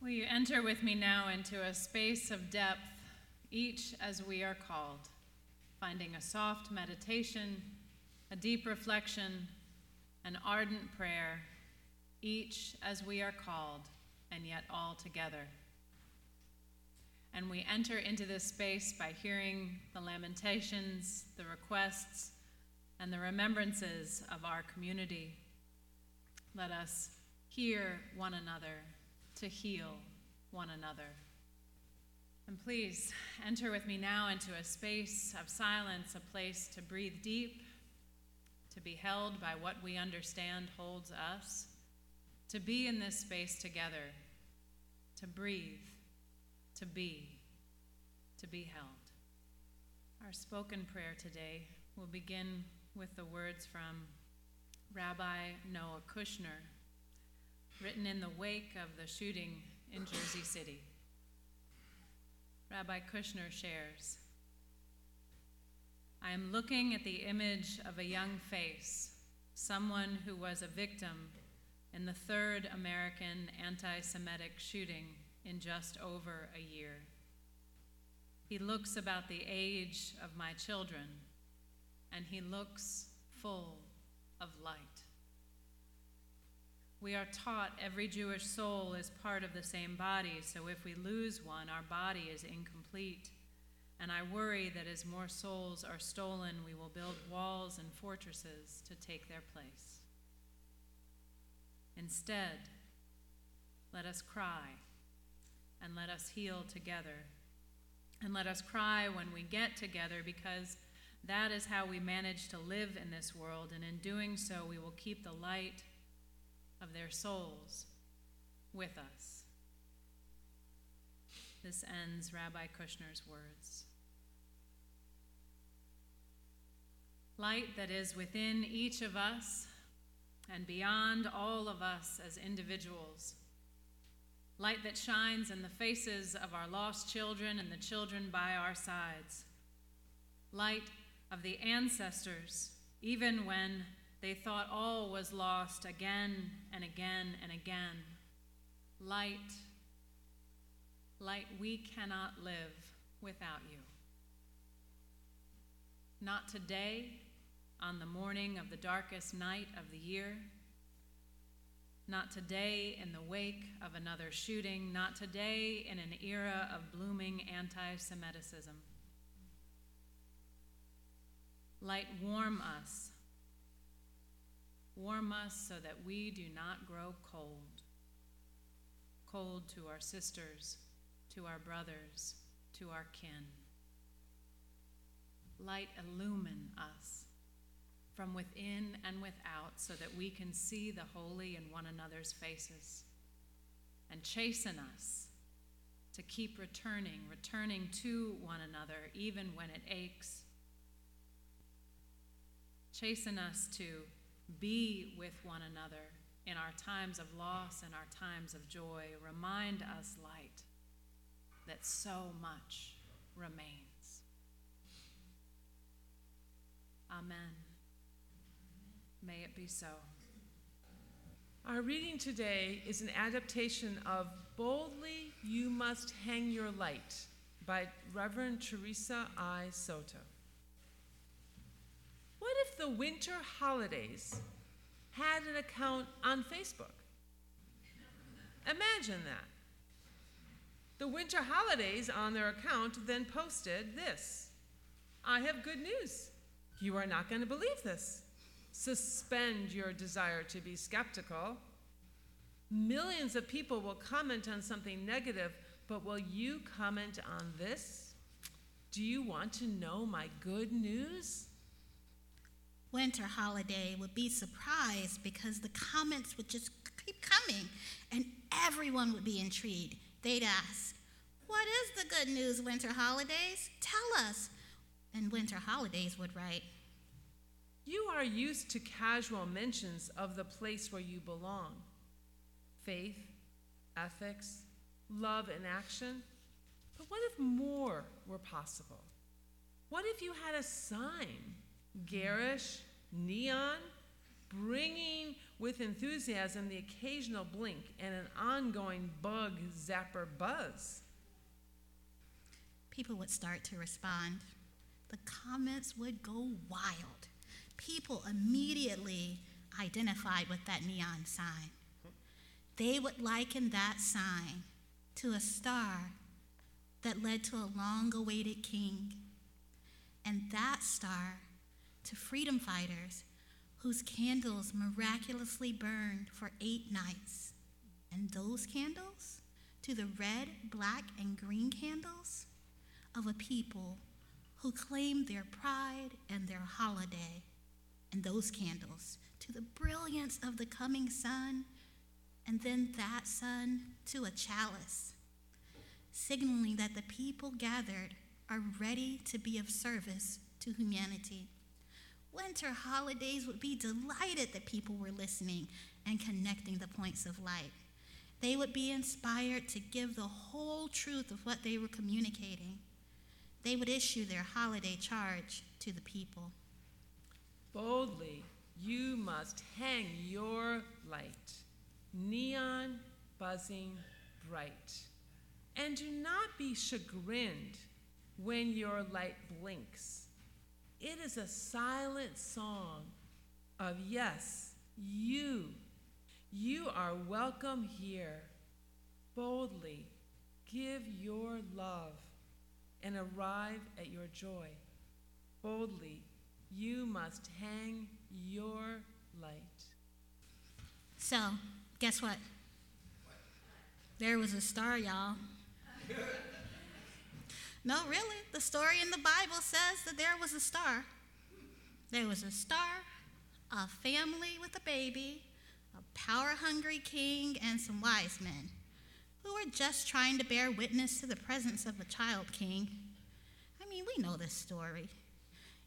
Will you enter with me now into a space of depth, each as we are called, finding a soft meditation, a deep reflection, an ardent prayer, each as we are called, and yet all together. And we enter into this space by hearing the lamentations, the requests, and the remembrances of our community. Let us hear one another to heal one another. And please enter with me now into a space of silence, a place to breathe deep, to be held by what we understand holds us, to be in this space together, to breathe, to be, to be held. Our spoken prayer today will begin with the words from Rabbi Noa Kushner written in the wake of the shooting in Jersey City. Rabbi Kushner shares I am looking at the image of a young face, someone who was a victim in the third American anti Semitic shooting in just over a year. He looks about the age of my children, and he looks full of light. We are taught every Jewish soul is part of the same body, so if we lose one, our body is incomplete. And I worry that as more souls are stolen, we will build walls and fortresses to take their place. Instead, let us cry and let us heal together. And let us cry when we get together because that is how we manage to live in this world. And in doing so, we will keep the light of their souls with us. This ends Rabbi Kushner's words. Light that is within each of us and beyond all of us as individuals. Light that shines in the faces of our lost children and the children by our sides. Light of the ancestors, even when they thought all was lost again and again and again. Light, light, we cannot live without you. Not today, on the morning of the darkest night of the year. Not today, in the wake of another shooting. Not today, in an era of blooming anti Semiticism. Light, warm us Warm us so that we do not grow cold. Cold to our sisters, to our brothers, to our kin. Light illumine us from within and without so that we can see the holy in one another's faces. And chasten us to keep returning, returning to one another even when it aches. Chasten us to be with one another in our times of loss and our times of joy. Remind us, light, that so much remains. Amen. May it be so. Our reading today is an adaptation of Boldly You Must Hang Your Light by Reverend Theresa I. Soto. The winter holidays had an account on Facebook? Imagine that. The winter holidays on their account then posted this I have good news. You are not going to believe this. Suspend your desire to be skeptical. Millions of people will comment on something negative, but will you comment on this? Do you want to know my good news? Winter holiday would be surprised because the comments would just keep coming and everyone would be intrigued. They'd ask, What is the good news, winter holidays? Tell us. And winter holidays would write, You are used to casual mentions of the place where you belong faith, ethics, love, and action. But what if more were possible? What if you had a sign? Garish, neon, bringing with enthusiasm, the occasional blink, and an ongoing bug zapper buzz. People would start to respond. The comments would go wild. People immediately identified with that neon sign. They would liken that sign to a star that led to a long awaited king, and that star to freedom fighters whose candles miraculously burned for eight nights, and those candles to the red, black, and green candles of a people who claimed their pride and their holiday, and those candles to the brilliance of the coming sun, and then that sun to a chalice, signaling that the people gathered are ready to be of service to humanity. Winter holidays would be delighted that people were listening and connecting the points of light. They would be inspired to give the whole truth of what they were communicating. They would issue their holiday charge to the people. Boldly, you must hang your light, neon buzzing bright. And do not be chagrined when your light blinks. It is a silent song of yes, you. You are welcome here. Boldly give your love and arrive at your joy. Boldly, you must hang your light. So, guess what? There was a star, y'all. No, really. The story in the Bible says that there was a star. There was a star, a family with a baby, a power hungry king, and some wise men who were just trying to bear witness to the presence of a child king. I mean, we know this story.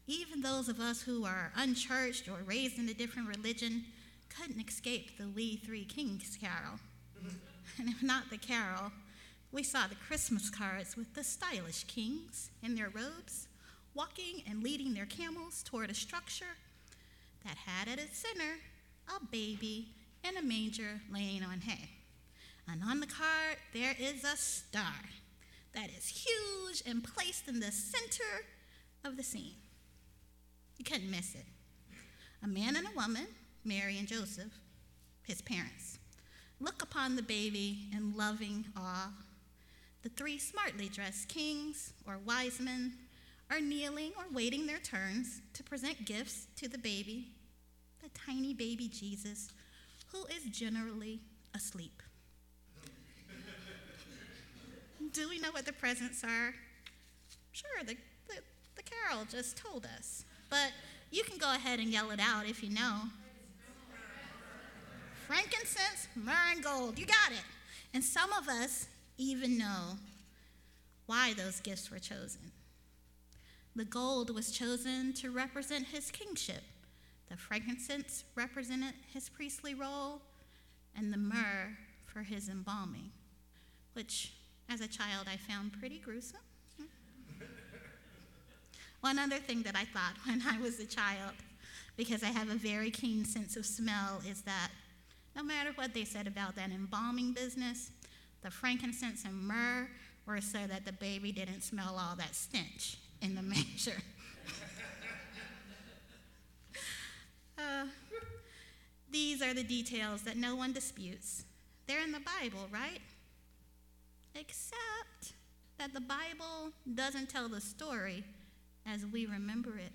Even those of us who are unchurched or raised in a different religion couldn't escape the We Three Kings carol. and if not the carol, we saw the Christmas cards with the stylish kings in their robes, walking and leading their camels toward a structure that had at its center a baby in a manger laying on hay. And on the card, there is a star that is huge and placed in the center of the scene. You couldn't miss it. A man and a woman, Mary and Joseph, his parents, look upon the baby in loving awe the three smartly dressed kings or wise men are kneeling or waiting their turns to present gifts to the baby, the tiny baby Jesus, who is generally asleep. Do we know what the presents are? Sure, the, the, the carol just told us. But you can go ahead and yell it out if you know. Frankincense, myrrh, and gold. You got it. And some of us even know why those gifts were chosen. The gold was chosen to represent his kingship, the frankincense represented his priestly role, and the myrrh for his embalming, which, as a child, I found pretty gruesome. One other thing that I thought when I was a child, because I have a very keen sense of smell, is that no matter what they said about that embalming business, the frankincense and myrrh were so that the baby didn't smell all that stench in the manger. uh, these are the details that no one disputes. They're in the Bible, right? Except that the Bible doesn't tell the story as we remember it.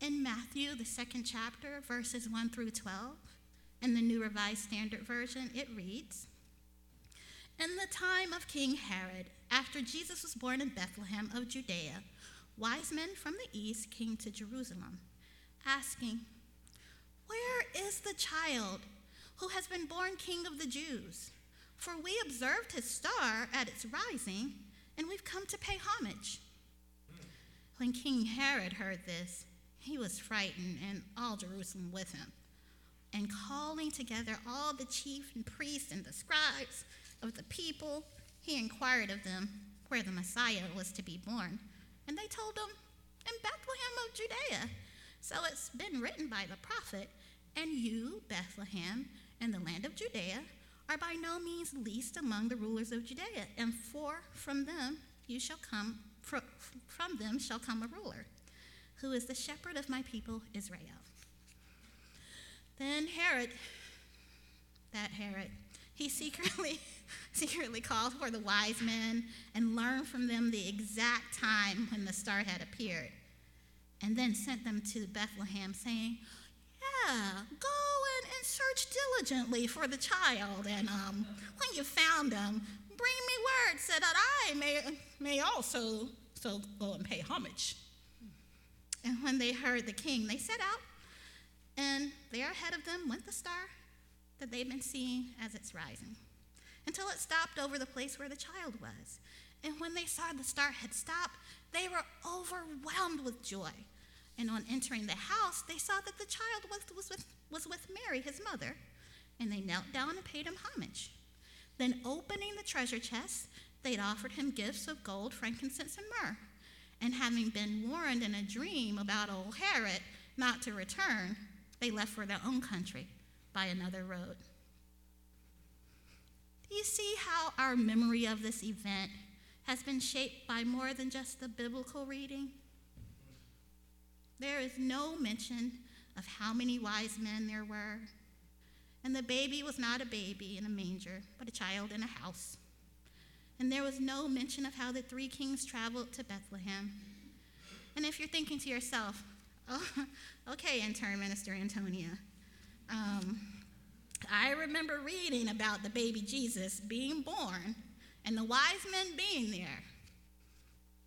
In Matthew, the second chapter, verses 1 through 12, in the New Revised Standard Version, it reads In the time of King Herod, after Jesus was born in Bethlehem of Judea, wise men from the east came to Jerusalem, asking, Where is the child who has been born King of the Jews? For we observed his star at its rising, and we've come to pay homage. When King Herod heard this, he was frightened, and all Jerusalem with him and calling together all the chief and priests and the scribes of the people, he inquired of them where the Messiah was to be born. And they told him, In Bethlehem of Judea, So it's been written by the prophet, and you, Bethlehem, in the land of Judea, are by no means least among the rulers of Judea, and for from them you shall come from them shall come a ruler, who is the shepherd of my people Israel. Then Herod, that Herod, he secretly secretly called for the wise men and learned from them the exact time when the star had appeared, and then sent them to Bethlehem, saying, Yeah, go and, and search diligently for the child, and um, when you found him, bring me word so that I may, may also so go and pay homage. And when they heard the king, they set out, and there ahead of them went the star that they'd been seeing as it's rising until it stopped over the place where the child was. And when they saw the star had stopped, they were overwhelmed with joy. And on entering the house, they saw that the child was, was, with, was with Mary, his mother, and they knelt down and paid him homage. Then, opening the treasure chest, they'd offered him gifts of gold, frankincense, and myrrh. And having been warned in a dream about old Herod not to return, they left for their own country by another road. Do you see how our memory of this event has been shaped by more than just the biblical reading? There is no mention of how many wise men there were. And the baby was not a baby in a manger, but a child in a house. And there was no mention of how the three kings traveled to Bethlehem. And if you're thinking to yourself, oh, okay, intern minister Antonia, um, I remember reading about the baby Jesus being born and the wise men being there.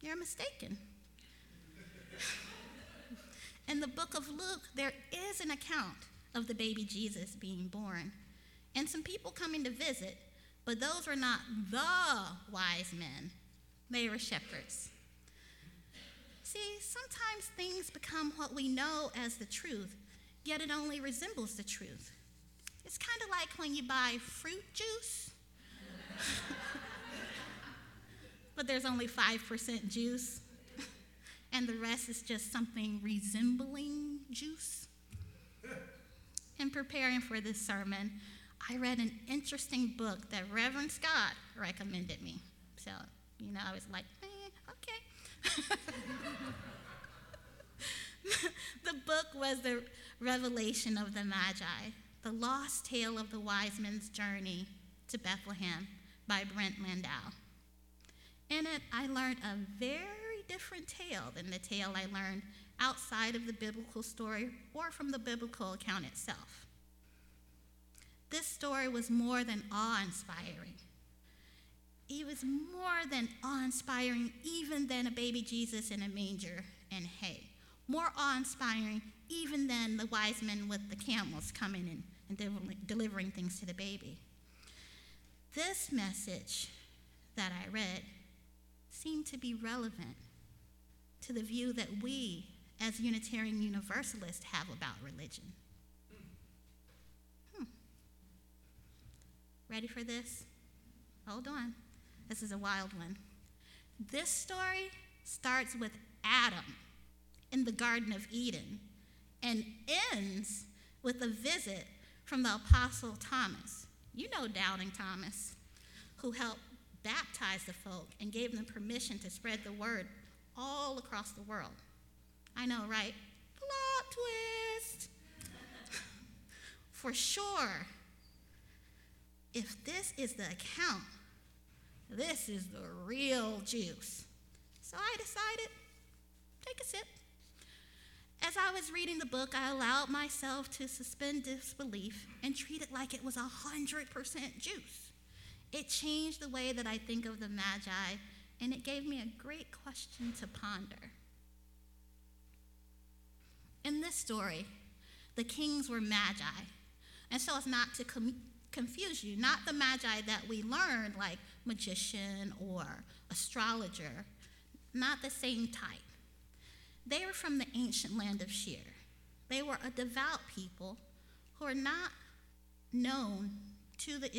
You're mistaken. In the book of Luke, there is an account of the baby Jesus being born and some people coming to visit, but those were not the wise men, they were shepherds. See, sometimes things become what we know as the truth, yet it only resembles the truth. It's kind of like when you buy fruit juice, but there's only 5% juice, and the rest is just something resembling juice. In preparing for this sermon, I read an interesting book that Reverend Scott recommended me. So, you know, I was like, eh, okay. the book was The Revelation of the Magi the Lost Tale of the Wise Men's Journey to Bethlehem by Brent Landau. In it, I learned a very different tale than the tale I learned outside of the biblical story or from the biblical account itself. This story was more than awe inspiring. It was more than awe inspiring, even than a baby Jesus in a manger and hay. More awe inspiring, even than the wise men with the camels coming in and delivering things to the baby. This message that I read seemed to be relevant to the view that we, as Unitarian Universalists, have about religion. Hmm. Ready for this? Hold on. This is a wild one. This story starts with Adam in the Garden of Eden and ends with a visit from the Apostle Thomas. You know Doubting Thomas, who helped baptize the folk and gave them permission to spread the word all across the world. I know, right? Plot twist. For sure, if this is the account, this is the real juice. So I decided, take a sip. As I was reading the book, I allowed myself to suspend disbelief and treat it like it was 100% juice. It changed the way that I think of the Magi, and it gave me a great question to ponder. In this story, the kings were Magi. And so as not to com- confuse you, not the Magi that we learned, like magician or astrologer, not the same type. They were from the ancient land of Shir. They were a devout people who are not known to the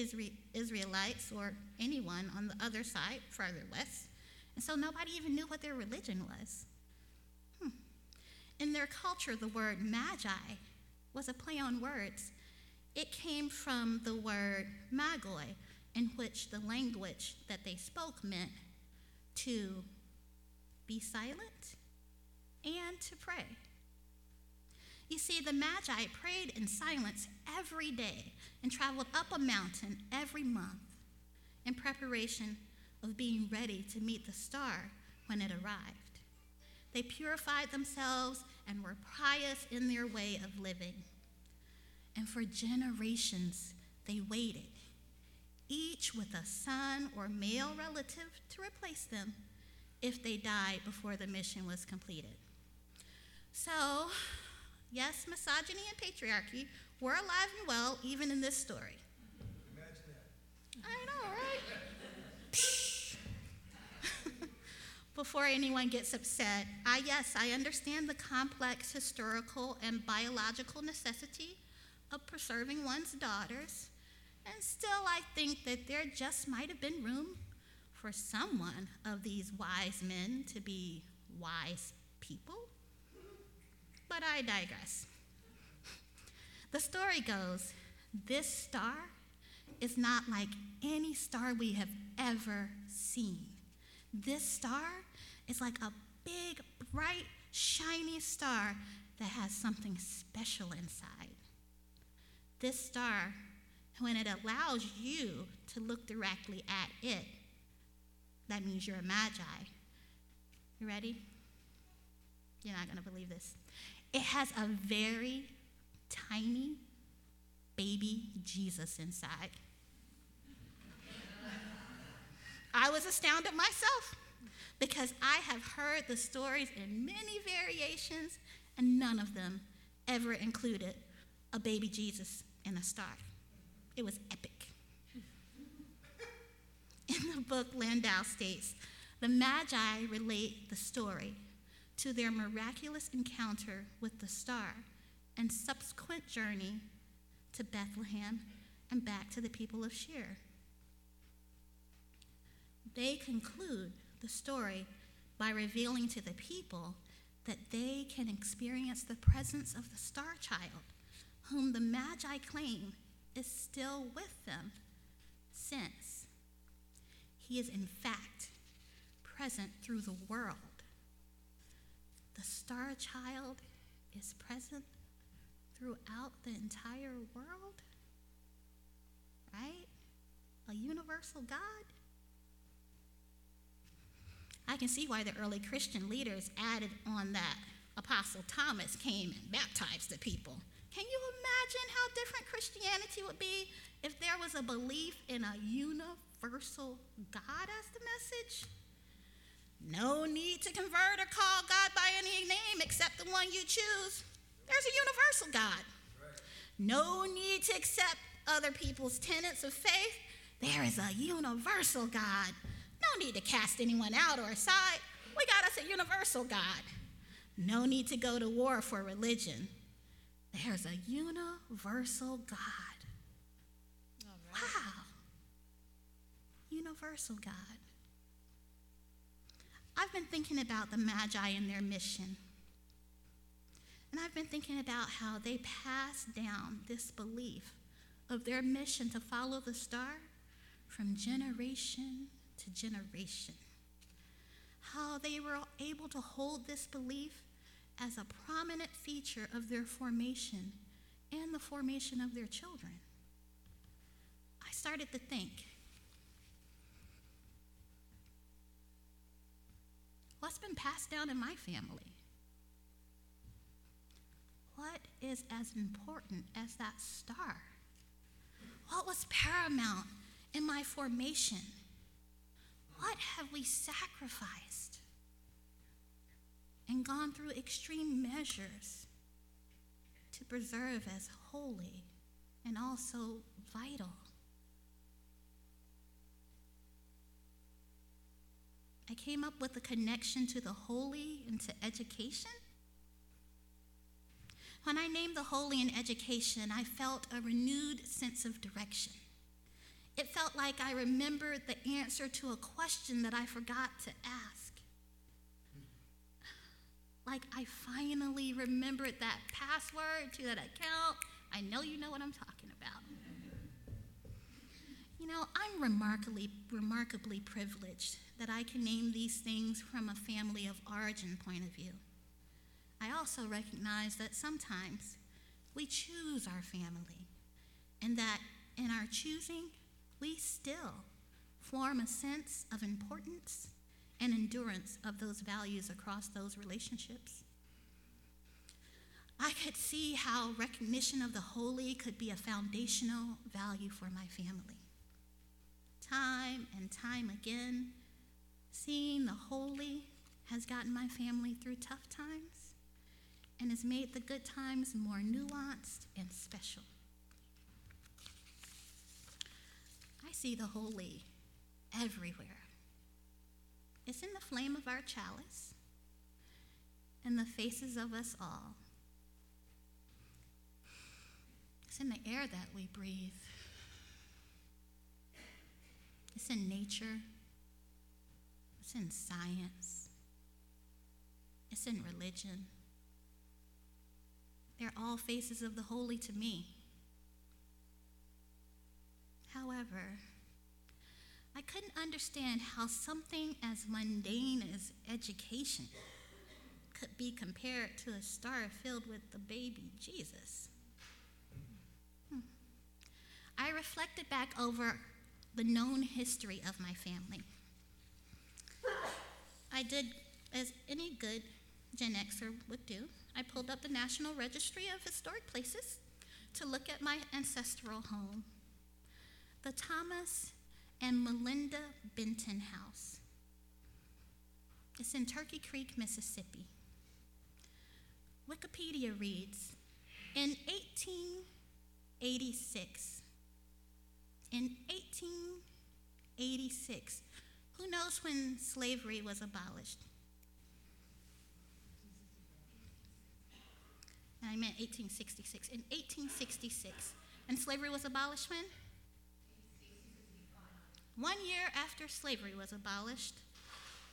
Israelites or anyone on the other side, farther west. And so nobody even knew what their religion was. Hmm. In their culture, the word magi was a play on words. It came from the word magoi, in which the language that they spoke meant to be silent and to pray. You see, the Magi prayed in silence every day and traveled up a mountain every month in preparation of being ready to meet the star when it arrived. They purified themselves and were pious in their way of living. And for generations, they waited, each with a son or male relative to replace them if they died before the mission was completed. So, yes, misogyny and patriarchy were alive and well even in this story. Imagine that. I know, right? Before anyone gets upset, I yes, I understand the complex historical and biological necessity of preserving one's daughters, and still I think that there just might have been room for someone of these wise men to be wise people. But I digress. The story goes this star is not like any star we have ever seen. This star is like a big, bright, shiny star that has something special inside. This star, when it allows you to look directly at it, that means you're a magi. You ready? You're not going to believe this. It has a very tiny baby Jesus inside. I was astounded myself because I have heard the stories in many variations, and none of them ever included a baby Jesus in a star. It was epic. In the book, Landau states the Magi relate the story to their miraculous encounter with the star and subsequent journey to Bethlehem and back to the people of Shir. They conclude the story by revealing to the people that they can experience the presence of the star child, whom the Magi claim is still with them since he is, in fact, present through the world. The star child is present throughout the entire world, right? A universal God. I can see why the early Christian leaders added on that Apostle Thomas came and baptized the people. Can you imagine how different Christianity would be if there was a belief in a universal God as the message? No need to convert or call God by any name except the one you choose. There's a universal God. No need to accept other people's tenets of faith. There is a universal God. No need to cast anyone out or aside. We got us a universal God. No need to go to war for religion. There's a universal God. Wow. Universal God. I've been thinking about the Magi and their mission. And I've been thinking about how they passed down this belief of their mission to follow the star from generation to generation. How they were able to hold this belief as a prominent feature of their formation and the formation of their children. I started to think what's been passed down in my family? What is as important as that star? What was paramount in my formation? What have we sacrificed and gone through extreme measures to preserve as holy and also vital? I came up with a connection to the holy and to education. When I named the holy in education, I felt a renewed sense of direction. It felt like I remembered the answer to a question that I forgot to ask. Like I finally remembered that password to that account. I know you know what I'm talking about. You know, I'm remarkably, remarkably privileged that I can name these things from a family of origin point of view. I also recognize that sometimes we choose our family, and that in our choosing, we still form a sense of importance and endurance of those values across those relationships. I could see how recognition of the holy could be a foundational value for my family. Time and time again, seeing the holy has gotten my family through tough times and has made the good times more nuanced and special. I see the holy everywhere. It's in the flame of our chalice and the faces of us all. It's in the air that we breathe. It's in nature. It's in science. It's in religion. They're all faces of the holy to me. However, I couldn't understand how something as mundane as education could be compared to a star filled with the baby Jesus. Hmm. I reflected back over the known history of my family. I did as any good Gen Xer would do. I pulled up the National Registry of Historic Places to look at my ancestral home, the Thomas and Melinda Benton House. It's in Turkey Creek, Mississippi. Wikipedia reads In 1886, in 1886, who knows when slavery was abolished? I meant 1866. In 1866. And slavery was abolished when? One year after slavery was abolished,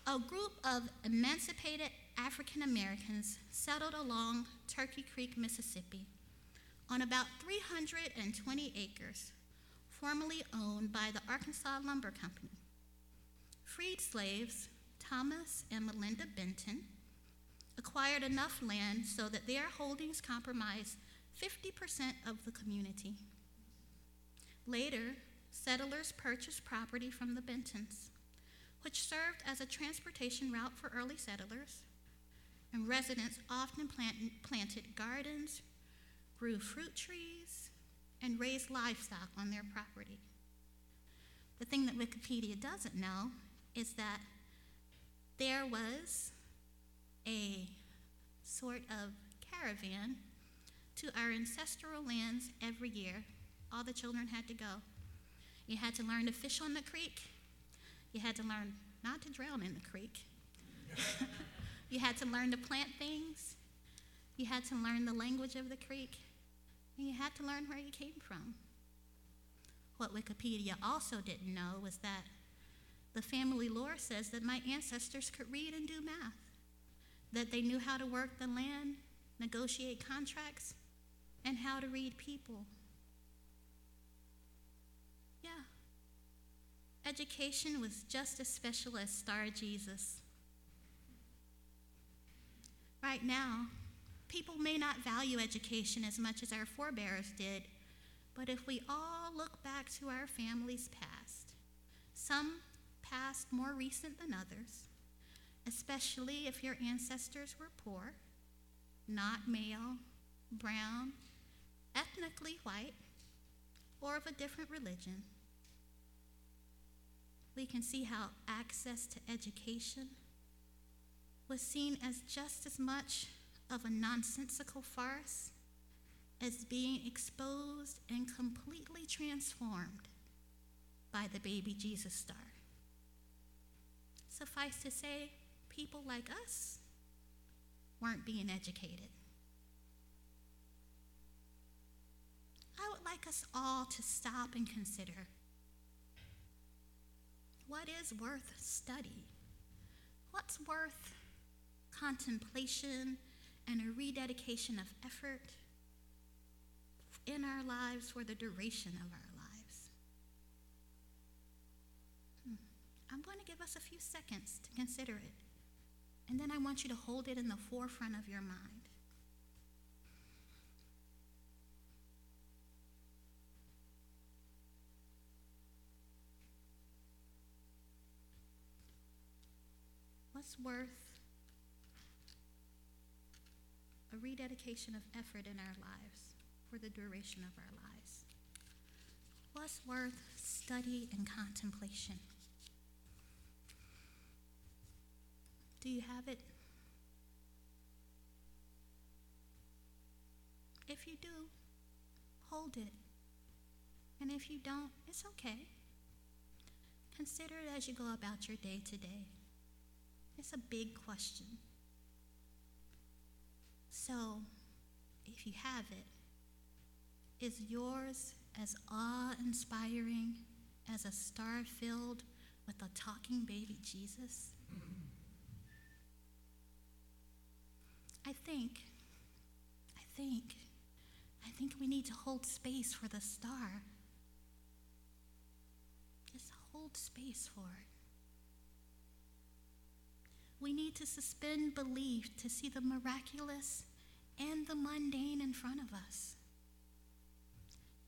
a group of emancipated African Americans settled along Turkey Creek, Mississippi, on about 320 acres formerly owned by the Arkansas Lumber Company. Freed slaves, Thomas and Melinda Benton, acquired enough land so that their holdings comprised 50% of the community. Later, settlers purchased property from the Bentons, which served as a transportation route for early settlers, and residents often plant, planted gardens, grew fruit trees, and raised livestock on their property. The thing that Wikipedia doesn't know is that there was a sort of caravan to our ancestral lands every year. All the children had to go. You had to learn to fish on the creek. You had to learn not to drown in the creek. you had to learn to plant things. You had to learn the language of the creek. And you had to learn where you came from. What Wikipedia also didn't know was that the family lore says that my ancestors could read and do math, that they knew how to work the land, negotiate contracts, and how to read people. Yeah. Education was just as special as Star Jesus. Right now, people may not value education as much as our forebears did, but if we all look back to our family's past, some past more recent than others, especially if your ancestors were poor, not male, brown, ethnically white, or of a different religion, we can see how access to education was seen as just as much of a nonsensical farce as being exposed and completely transformed by the baby Jesus star. Suffice to say, people like us weren't being educated. I would like us all to stop and consider what is worth study? What's worth contemplation, and a rededication of effort in our lives for the duration of our lives. Hmm. I'm going to give us a few seconds to consider it, and then I want you to hold it in the forefront of your mind. What's worth a rededication of effort in our lives for the duration of our lives? What's worth study and contemplation? Do you have it? If you do, hold it. And if you don't, it's okay. Consider it as you go about your day today. It's a big question. So, if you have it, is yours as awe inspiring as a star filled with a talking baby Jesus? I think, I think, I think we need to hold space for the star. Just hold space for it. We need to suspend belief to see the miraculous and the mundane in front of us.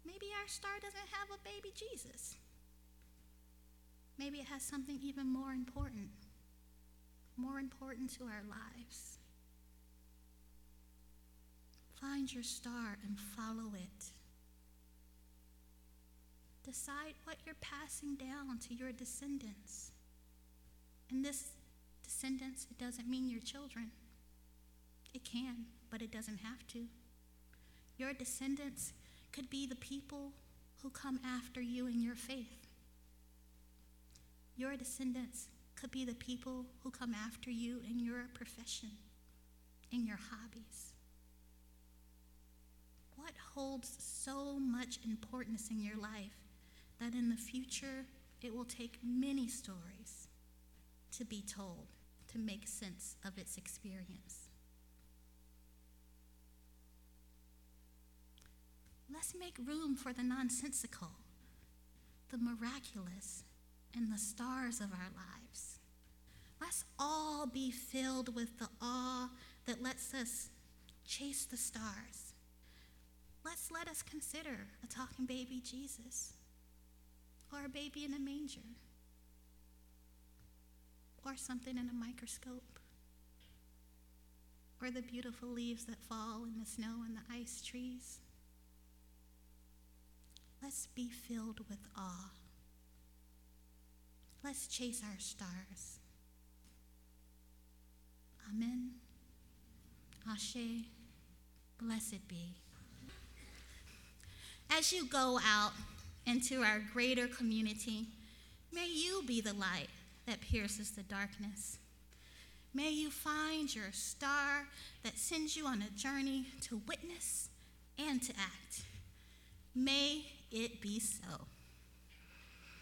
Maybe our star doesn't have a baby Jesus. Maybe it has something even more important, more important to our lives. Find your star and follow it. Decide what you're passing down to your descendants. And this descendants, it doesn't mean your children. It can, but it doesn't have to. Your descendants could be the people who come after you in your faith. Your descendants could be the people who come after you in your profession, in your hobbies. What holds so much importance in your life that in the future it will take many stories to be told to make sense of its experience? Let's make room for the nonsensical, the miraculous, and the stars of our lives. Let's all be filled with the awe that lets us chase the stars. Let's let us consider a talking baby Jesus or a baby in a manger or something in a microscope or the beautiful leaves that fall in the snow and the ice trees. Let's be filled with awe. Let's chase our stars. Amen. Ashe. Blessed be. As you go out into our greater community, may you be the light that pierces the darkness. May you find your star that sends you on a journey to witness and to act. May it be so.